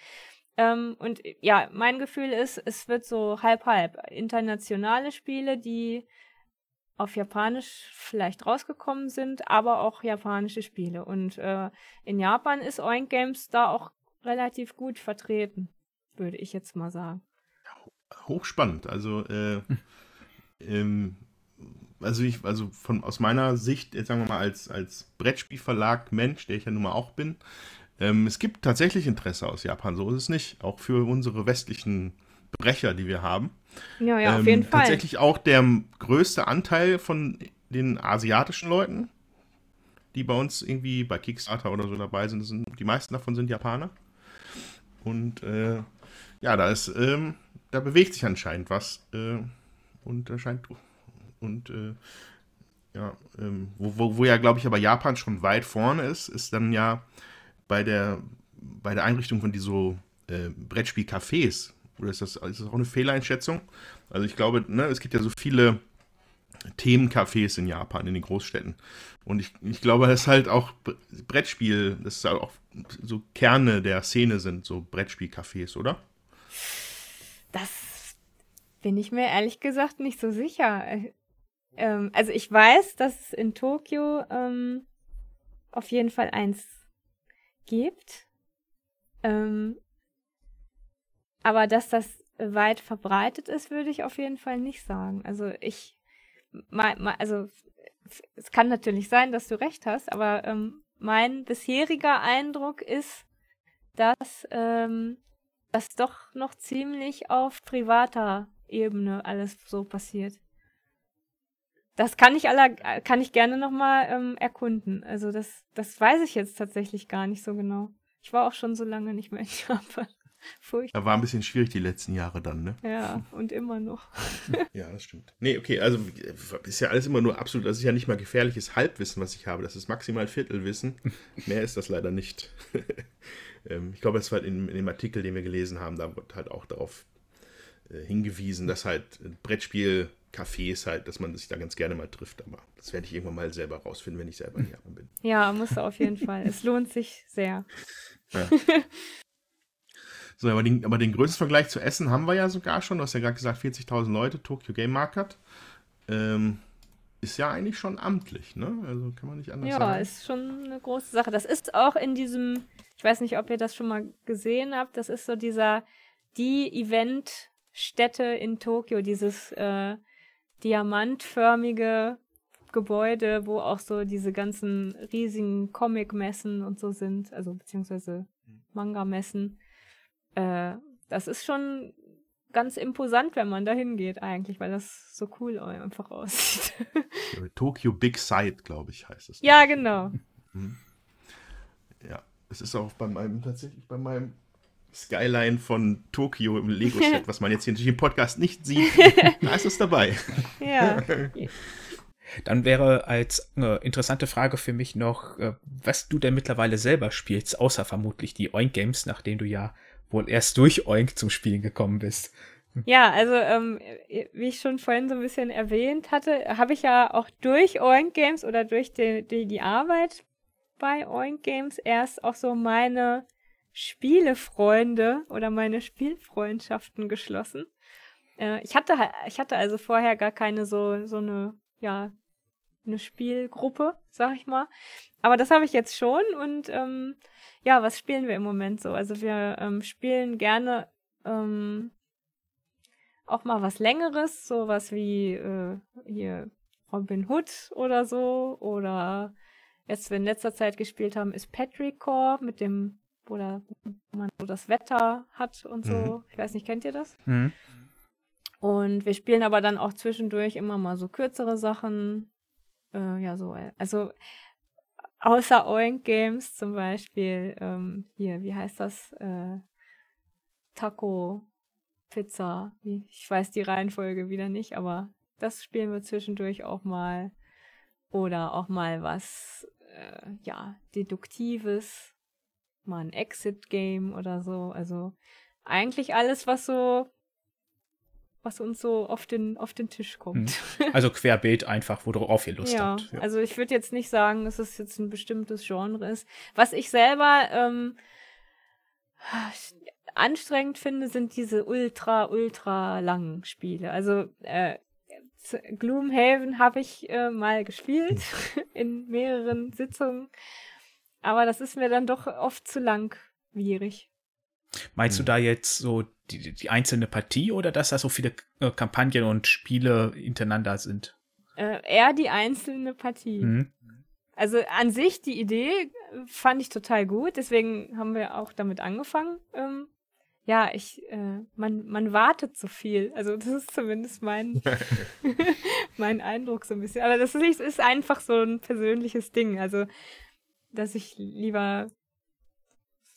Ähm, und ja, mein Gefühl ist, es wird so halb-halb. Internationale Spiele, die auf Japanisch vielleicht rausgekommen sind, aber auch japanische Spiele. Und äh, in Japan ist Oink Games da auch relativ gut vertreten, würde ich jetzt mal sagen. Hochspannend. Also, äh, [LAUGHS] ähm, also ich, also von aus meiner Sicht, jetzt sagen wir mal, als, als Brettspielverlag Mensch, der ich ja nun mal auch bin, Ähm, es gibt tatsächlich Interesse aus Japan, so ist es nicht. Auch für unsere westlichen Brecher, die wir haben. Ja, ja, auf Ähm, jeden Fall. Tatsächlich auch der größte Anteil von den asiatischen Leuten, die bei uns irgendwie bei Kickstarter oder so dabei sind, sind die meisten davon sind Japaner. Und äh, ja, da ist, ähm, da bewegt sich anscheinend was. Äh, und da scheint und äh, ja, ähm, wo, wo, wo ja, glaube ich, aber Japan schon weit vorne ist, ist dann ja bei der, bei der Einrichtung von diesen so, äh, Brettspiel-Cafés. Oder ist das, ist das auch eine Fehleinschätzung? Also ich glaube, ne, es gibt ja so viele Themencafés in Japan, in den Großstädten. Und ich, ich glaube, dass halt auch Bre- Brettspiel, das ist halt auch so Kerne der Szene sind, so Brettspiel-Cafés, oder? Das bin ich mir ehrlich gesagt nicht so sicher. Äh, Ähm, also ich weiß, dass es in Tokio ähm, auf jeden Fall eins gibt. Ähm, aber dass das weit verbreitet ist, würde ich auf jeden Fall nicht sagen. Also ich, mein, mein, also es kann natürlich sein, dass du recht hast, aber ähm, mein bisheriger Eindruck ist, dass ähm, das doch noch ziemlich auf privater Ebene alles so passiert. Das kann ich aller, kann ich gerne nochmal ähm, erkunden. Also das, das weiß ich jetzt tatsächlich gar nicht so genau. Ich war auch schon so lange nicht mehr in [LAUGHS] Japan. Furchtbar. Da war ein bisschen schwierig die letzten Jahre dann, ne? Ja, und immer noch. [LAUGHS] Ja, das stimmt. Nee, okay, also ist ja alles immer nur absolut, das ist ja nicht mal gefährliches Halbwissen, was ich habe. Das ist maximal Viertelwissen. [LAUGHS] Mehr ist das leider nicht. ähm, ich glaube, das war in, in dem Artikel, den wir gelesen haben, da wird halt auch darauf äh, hingewiesen, dass halt Brettspiel-Cafés halt, dass man sich da ganz gerne mal trifft. Aber das werde ich irgendwann mal selber rausfinden, wenn ich selber in Japan bin. Ja, musst du auf jeden Fall. Es lohnt sich sehr. Ja. So, aber den, aber den größten Vergleich zu Essen haben wir ja sogar schon. Du hast ja gerade gesagt, 40.000 Leute, Tokyo Game Market. Ähm, ist ja eigentlich schon amtlich, ne? Also kann man nicht anders Ja, sagen. ist schon eine große Sache. Das ist auch in diesem, ich weiß nicht, ob ihr das schon mal gesehen habt, das ist so dieser, die Eventstätte in Tokio, dieses äh, diamantförmige Gebäude, wo auch so diese ganzen riesigen Comic-Messen und so sind, also beziehungsweise Manga-Messen. Äh, das ist schon ganz imposant, wenn man da hingeht eigentlich, weil das so cool einfach aussieht. [LAUGHS] Tokyo Big Sight, glaube ich, heißt es. ja, genau. Ja, es ist auch bei meinem, tatsächlich bei meinem Skyline von Tokio im Lego-Set, [LAUGHS] was man jetzt hier natürlich im Podcast nicht sieht. [LAUGHS] da ist es dabei. Ja. [LAUGHS] Dann wäre als äh, interessante Frage für mich noch, äh, was du denn mittlerweile selber spielst, außer vermutlich die Oink Games, nachdem du ja wohl erst durch Oink zum Spielen gekommen bist. Ja, also ähm, wie ich schon vorhin so ein bisschen erwähnt hatte, habe ich ja auch durch Oink Games oder durch die, die, die Arbeit bei Oink Games erst auch so meine Spielefreunde oder meine Spielfreundschaften geschlossen. Äh, ich hatte halt- ich hatte also vorher gar keine so so eine ja eine Spielgruppe, sag ich mal. Aber das habe ich jetzt schon und ähm, ja, was spielen wir im Moment so? Also wir ähm, spielen gerne ähm, auch mal was Längeres, sowas wie äh, hier Robin Hood oder so. Oder jetzt, wir in letzter Zeit gespielt haben, ist Patrick Core mit dem, wo, da, wo man so das Wetter hat und so. Mhm. Ich weiß nicht, kennt ihr das? Mhm. Und wir spielen aber dann auch zwischendurch immer mal so kürzere Sachen. Äh, ja, so, also außer Oink Games zum Beispiel, ähm, hier, wie heißt das? Äh, Taco Pizza. Ich weiß die Reihenfolge wieder nicht, aber das spielen wir zwischendurch auch mal. Oder auch mal was, äh, ja, Deduktives. Mal ein Exit-Game oder so. Also eigentlich alles, was so, was uns so auf den, auf den Tisch kommt. [LAUGHS] Also querbeet einfach, worauf ihr Lust ja, habt. Ja. also ich würde jetzt nicht sagen, dass es jetzt ein bestimmtes Genre ist. Was ich selber ähm, anstrengend finde, sind diese ultra, ultra langen Spiele. Also äh, Gloomhaven habe ich äh, mal gespielt [LAUGHS] in mehreren Sitzungen, aber das ist mir dann doch oft zu langwierig. Meinst du Hm. da jetzt so die, die einzelne Partie oder dass da so viele äh, Kampagnen und Spiele hintereinander sind? Äh, eher die einzelne Partie. Mhm. also an sich die Idee äh, fand ich total gut, deswegen haben wir auch damit angefangen. Ähm, ja, ich, äh, man, man wartet so viel. Also das ist zumindest mein, [LAUGHS] [LAUGHS] mein Eindruck so ein bisschen. Aber das ist, ist einfach so ein persönliches Ding. Also, dass ich lieber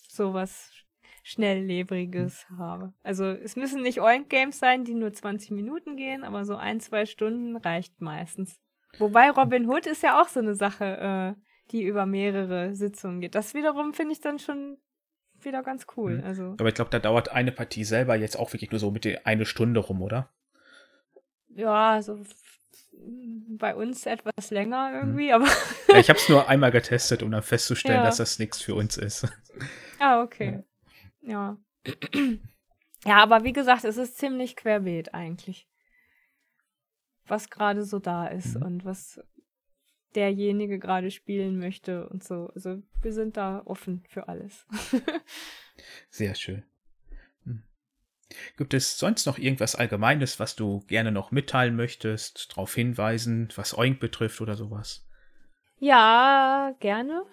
sowas Schnelllebriges habe. Also es müssen nicht Oink-Games sein, die nur 20 Minuten gehen, aber so ein, zwei Stunden reicht meistens. Wobei Robin Hood ist ja auch so eine Sache, äh, die über mehrere Sitzungen geht. Das wiederum finde ich dann schon wieder ganz cool. Mhm. Also Aber ich glaube, da dauert eine Partie selber jetzt auch wirklich nur so mit der eine Stunde rum, oder? Ja, so bei uns etwas länger irgendwie, [LAUGHS] aber Ja, ich habe es nur einmal getestet, um dann festzustellen, Ja. dass das nichts für uns ist. [LAUGHS] ah okay. Ja. [CLEARS THROAT] Ja, aber wie gesagt, es ist ziemlich querbeet eigentlich. Was gerade so da ist Mhm. und was derjenige gerade spielen möchte und so. Also wir sind da offen für alles. [LAUGHS] Sehr schön. Gibt es sonst noch irgendwas Allgemeines, was du gerne noch mitteilen möchtest, darauf hinweisen, was Oink betrifft oder sowas? Ja, gerne.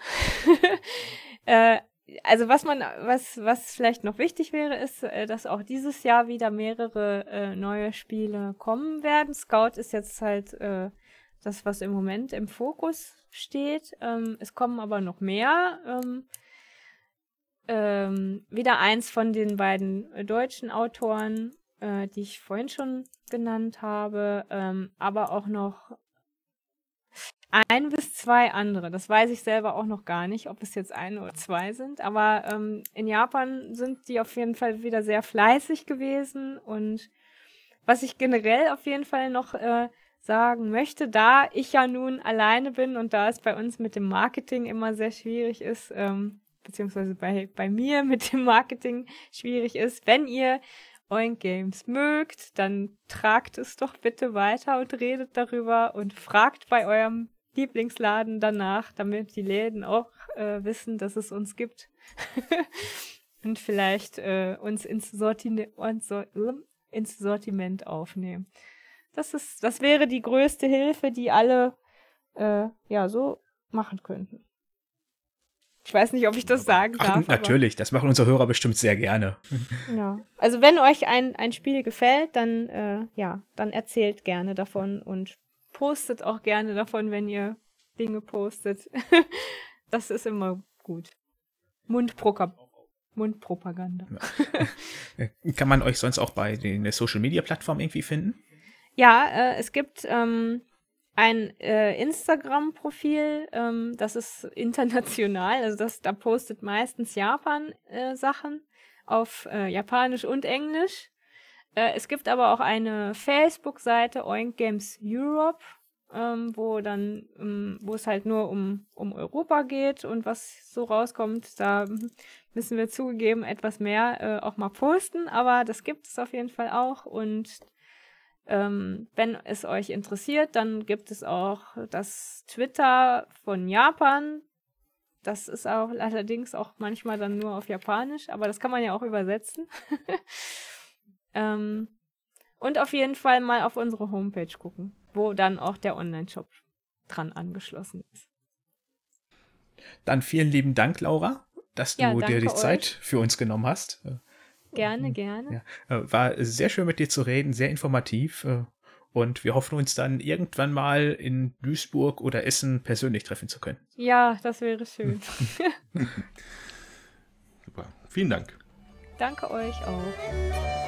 [LAUGHS] äh, also was man, was, was vielleicht noch wichtig wäre, ist, äh, dass auch dieses Jahr wieder mehrere äh, neue Spiele kommen werden. Scout ist jetzt halt äh, das, was im Moment im Fokus steht. Ähm, es kommen aber noch mehr. Ähm, ähm, wieder eins von den beiden äh, deutschen Autoren, äh, die ich vorhin schon genannt habe, ähm, aber auch noch ein bis zwei andere. Das weiß ich selber auch noch gar nicht, ob es jetzt ein oder zwei sind. Aber ähm, in Japan sind die auf jeden Fall wieder sehr fleißig gewesen. Und was ich generell auf jeden Fall noch äh, sagen möchte, da ich ja nun alleine bin und da es bei uns mit dem Marketing immer sehr schwierig ist, ähm, beziehungsweise bei, bei mir mit dem Marketing schwierig ist, wenn ihr Oink Games mögt, dann tragt es doch bitte weiter und redet darüber und fragt bei eurem Lieblingsladen danach, damit die Läden auch äh, wissen, dass es uns gibt. [LAUGHS] und vielleicht äh, uns ins, Sortine so ins Sortiment aufnehmen. Das ist, das wäre die größte Hilfe, die alle äh, ja so machen könnten. Ich weiß nicht, ob ich das sagen Ach, darf. natürlich, das machen unsere Hörer bestimmt sehr gerne. ja. Also wenn euch ein, ein Spiel gefällt, dann äh, ja, dann erzählt gerne davon und postet auch gerne davon, wenn ihr Dinge postet. [LAUGHS] das ist immer gut. Mundproka Mundpropaganda. Äh, [LAUGHS] Kann man euch sonst auch bei den Social Media Plattformen irgendwie finden? Ja, äh, es gibt ähm, ein äh, Instagram-Profil, ähm, das ist international, also das, da postet meistens Japan äh, auf äh, Japanisch und Englisch. Äh, es gibt aber auch eine Facebook-Seite Oink Games Europe, ähm, wo dann, ähm, wo es halt nur um, um Europa geht und was so rauskommt, da müssen wir zugegeben etwas mehr äh, auch mal posten, aber das gibt es auf jeden Fall auch und ähm, wenn es euch interessiert, dann gibt es auch das Twitter von Japan. Das ist auch allerdings auch manchmal dann nur auf Japanisch, aber das kann man ja auch übersetzen. [LAUGHS] ähm, und auf jeden Fall mal auf unsere Homepage gucken, wo dann auch der Online-Shop dran angeschlossen ist. Dann vielen lieben Dank, Laura, dass du Ja, dir die euch. Zeit für uns genommen hast. Gerne, gerne. Mhm. Ja, äh, war sehr schön mit dir zu reden, sehr informativ. äh, Und wir hoffen uns dann irgendwann mal in Duisburg oder Essen persönlich treffen zu können. Ja, das wäre schön. [LAUGHS] [LAUGHS] Super. Vielen Dank. Danke euch auch.